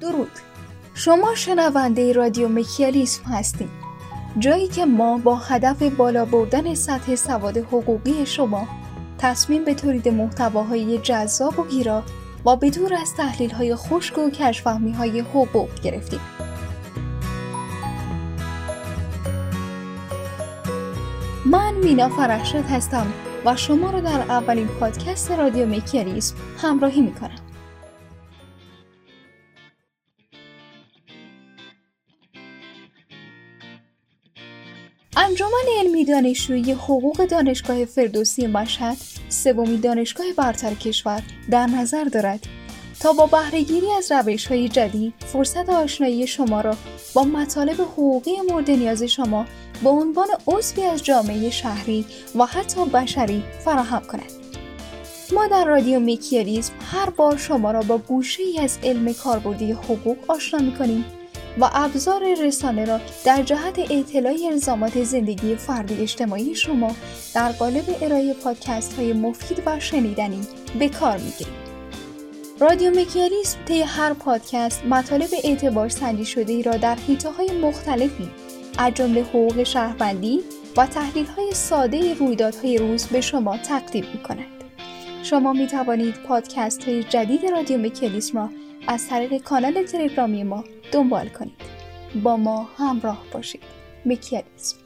درود. شما شنونده رادیو مکیالیسم هستید. جایی که ما با هدف بالا بردن سطح سواد حقوقی شما تصمیم به تولید محتواهای جذاب و گیرا و بدور از تحلیل های خشک و کشفهمی های حقوق گرفتیم. من مینا فرخشت هستم و شما را در اولین پادکست رادیو مکیالیسم همراهی می‌کنم. انجمن علمی دانشجویی حقوق دانشگاه فردوسی مشهد سومین دانشگاه برتر کشور در نظر دارد تا با بهرهگیری از روش های جدید فرصت آشنایی شما را با مطالب حقوقی مورد نیاز شما به عنوان عضوی از جامعه شهری و حتی بشری فراهم کند. ما در رادیو میکیالیزم هر بار شما را با گوشه ای از علم کاربردی حقوق آشنا می کنیم و ابزار رسانه را در جهت اطلاع الزامات زندگی فردی اجتماعی شما در قالب ارائه پادکست های مفید و شنیدنی به کار می‌گیریم. رادیو مکیالیسم طی هر پادکست مطالب اعتبار سنجی شده ای را در حیطه های مختلفی از جمله حقوق شهروندی و تحلیل های ساده رویدادهای روز به شما تقدیم می کند. شما می توانید پادکست های جدید رادیو مکیالیسم را از طریق کانال تلگرامی ما دنبال کنید. با ما همراه باشید. مکیالیسم